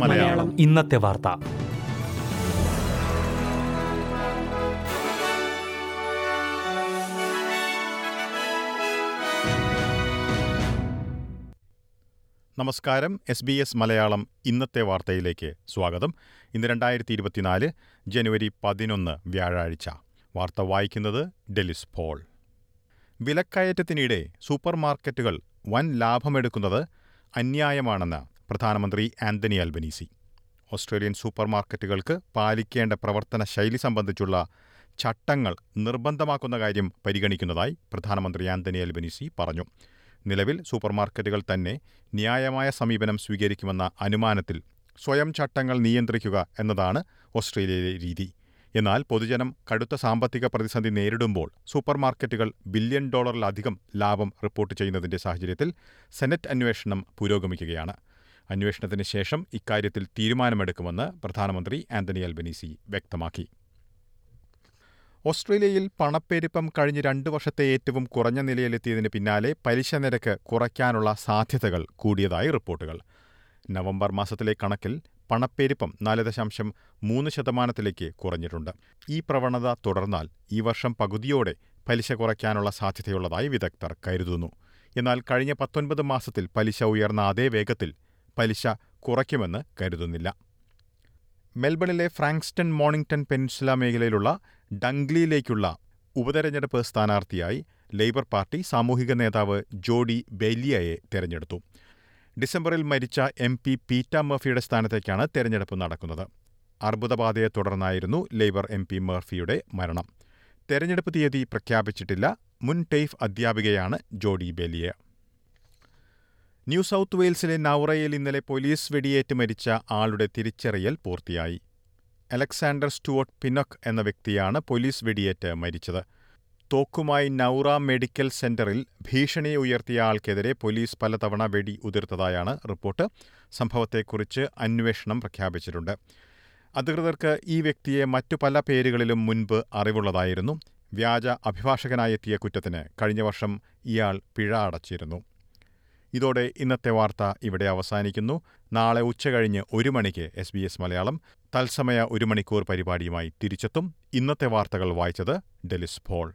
മലയാളം. ഇന്നത്തെ വാർത്ത. നമസ്കാരം. എസ് ബി എസ് മലയാളം ഇന്നത്തെ വാർത്തയിലേക്ക് സ്വാഗതം. ഇന്ന് രണ്ടായിരത്തി ഇരുപത്തിനാല് ജനുവരി പതിനൊന്ന് വ്യാഴാഴ്ച. വാർത്ത വായിക്കുന്നത് ഡെലിസ് പോൾ. വിലക്കയറ്റത്തിനിടെ സൂപ്പർ മാർക്കറ്റുകൾ വൻ ലാഭമെടുക്കുന്നത് അന്യായമാണെന്ന് പ്രധാനമന്ത്രി ആന്റണി അൽബനീസി ഓസ്ട്രേലിയൻ സൂപ്പർമാർക്കറ്റുകൾക്ക് പാലിക്കേണ്ട പ്രവർത്തന ശൈലി സംബന്ധിച്ചുള്ള ചട്ടങ്ങൾ നിർബന്ധമാക്കുന്ന കാര്യം പരിഗണിക്കുന്നതായി പ്രധാനമന്ത്രി ആന്റണി അൽബനീസി പറഞ്ഞു. നിലവിൽ സൂപ്പർമാർക്കറ്റുകൾ തന്നെ ന്യായമായ സമീപനം സ്വീകരിക്കുമെന്ന അനുമാനത്തിൽ സ്വയം ചട്ടങ്ങൾ നിയന്ത്രിക്കുക എന്നതാണ് ഓസ്ട്രേലിയയിലെ രീതി. എന്നാൽ പൊതുജനം കടുത്ത സാമ്പത്തിക പ്രതിസന്ധി നേരിടുമ്പോൾ സൂപ്പർമാർക്കറ്റുകൾ ബില്യൺ ഡോളറിലധികം ലാഭം റിപ്പോർട്ട് ചെയ്യുന്നതിന്റെ സാഹചര്യത്തിൽ സെനറ്റ് അന്വേഷണം പുരോഗമിക്കുകയാണ്. അന്വേഷണത്തിന് ശേഷം ഇക്കാര്യത്തിൽ തീരുമാനമെടുക്കുമെന്ന് പ്രധാനമന്ത്രി ആന്റണി അൽബനീസി വ്യക്തമാക്കി. ഓസ്ട്രേലിയയിൽ പണപ്പെരുപ്പം കഴിഞ്ഞ രണ്ട് വർഷത്തെ ഏറ്റവും കുറഞ്ഞ നിലയിലെത്തിയതിന് പിന്നാലെ പലിശ നിരക്ക് കുറയ്ക്കാനുള്ള സാധ്യതകൾ കൂടിയതായി റിപ്പോർട്ടുകൾ. നവംബർ മാസത്തിലെ കണക്കിൽ പണപ്പെരുപ്പം നാല് ദശാംശം മൂന്ന് ശതമാനത്തിലേക്ക് കുറഞ്ഞിട്ടുണ്ട്. ഈ പ്രവണത തുടർന്നാൽ ഈ വർഷം പകുതിയോടെ പലിശ കുറയ്ക്കാനുള്ള സാധ്യതയുള്ളതായി വിദഗ്ധർ കരുതുന്നു. എന്നാൽ കഴിഞ്ഞ പത്തൊൻപത് മാസത്തിൽ പലിശ ഉയർന്ന അതേ വേഗത്തിൽ പലിശ കുറയ്ക്കുമെന്ന് കരുതുന്നില്ല. മെൽബണിലെ ഫ്രാങ്ക്സ്റ്റൺ മോണിംഗ്ടൺ പെൻസുല മേഖലയിലുള്ള ഡംഗ്ലിയിലേക്കുള്ള ഉപതെരഞ്ഞെടുപ്പ് സ്ഥാനാർത്ഥിയായി ലേബർ പാർട്ടി സാമൂഹിക നേതാവ് ജോഡി ബെല്ലിയയെ തെരഞ്ഞെടുത്തു. ഡിസംബറിൽ മരിച്ച എം പി പീറ്റ മർഫിയുടെ സ്ഥാനത്തേക്കാണ് തെരഞ്ഞെടുപ്പ് നടക്കുന്നത്. അർബുദബാധയെ തുടർന്നായിരുന്നു ലേബർ എം പി മർഫിയുടെ മരണം. തെരഞ്ഞെടുപ്പ് തീയതി പ്രഖ്യാപിച്ചിട്ടില്ല. മുൻ ടൈഫ് അധ്യാപികയാണ് ജോഡി ബെലിയ. ന്യൂ സൗത്ത് വെയിൽസിലെ നൌറയിൽ ഇന്നലെ പോലീസ് വെടിയേറ്റ് മരിച്ച ആളുടെ തിരിച്ചറിയൽ പൂർത്തിയായി. അലക്സാണ്ടർ സ്റ്റുവർട്ട് പിനക് എന്ന വ്യക്തിയാണ് പോലീസ് വെടിയേറ്റ് മരിച്ചത്. തോക്കുമായി നൌറ മെഡിക്കൽ സെന്ററിൽ ഭീഷണി ഉയർത്തിയ ആൾക്കെതിരെ പോലീസ് പലതവണ വെടി ഉതിർത്തതായാണ് റിപ്പോർട്ട്. സംഭവത്തെക്കുറിച്ച് അന്വേഷണം പ്രഖ്യാപിച്ചിട്ടുണ്ട്. അധികൃതർക്ക് ഈ വ്യക്തിയെ മറ്റു പല പേരുകളിലും മുൻപ് അറിവുള്ളതായിരുന്നു. വ്യാജ അഭിഭാഷകനായെത്തിയ കുറ്റത്തിന് കഴിഞ്ഞ വർഷം ഇയാൾ പിഴ അടച്ചിരുന്നു. ഇതോടെ ഇന്നത്തെ വാർത്ത ഇവിടെ അവസാനിക്കുന്നു. നാളെ ഉച്ചകഴിഞ്ഞ് ഒരു മണിക്ക് എസ് ബി എസ് മലയാളം. തത്സമയ ഒരു മണിക്കൂർ പരിപാടിയുമായി തിരിച്ചെത്തും. ഇന്നത്തെ വാർത്തകൾ വായിച്ചത് ഡെലിസ് പോൾ.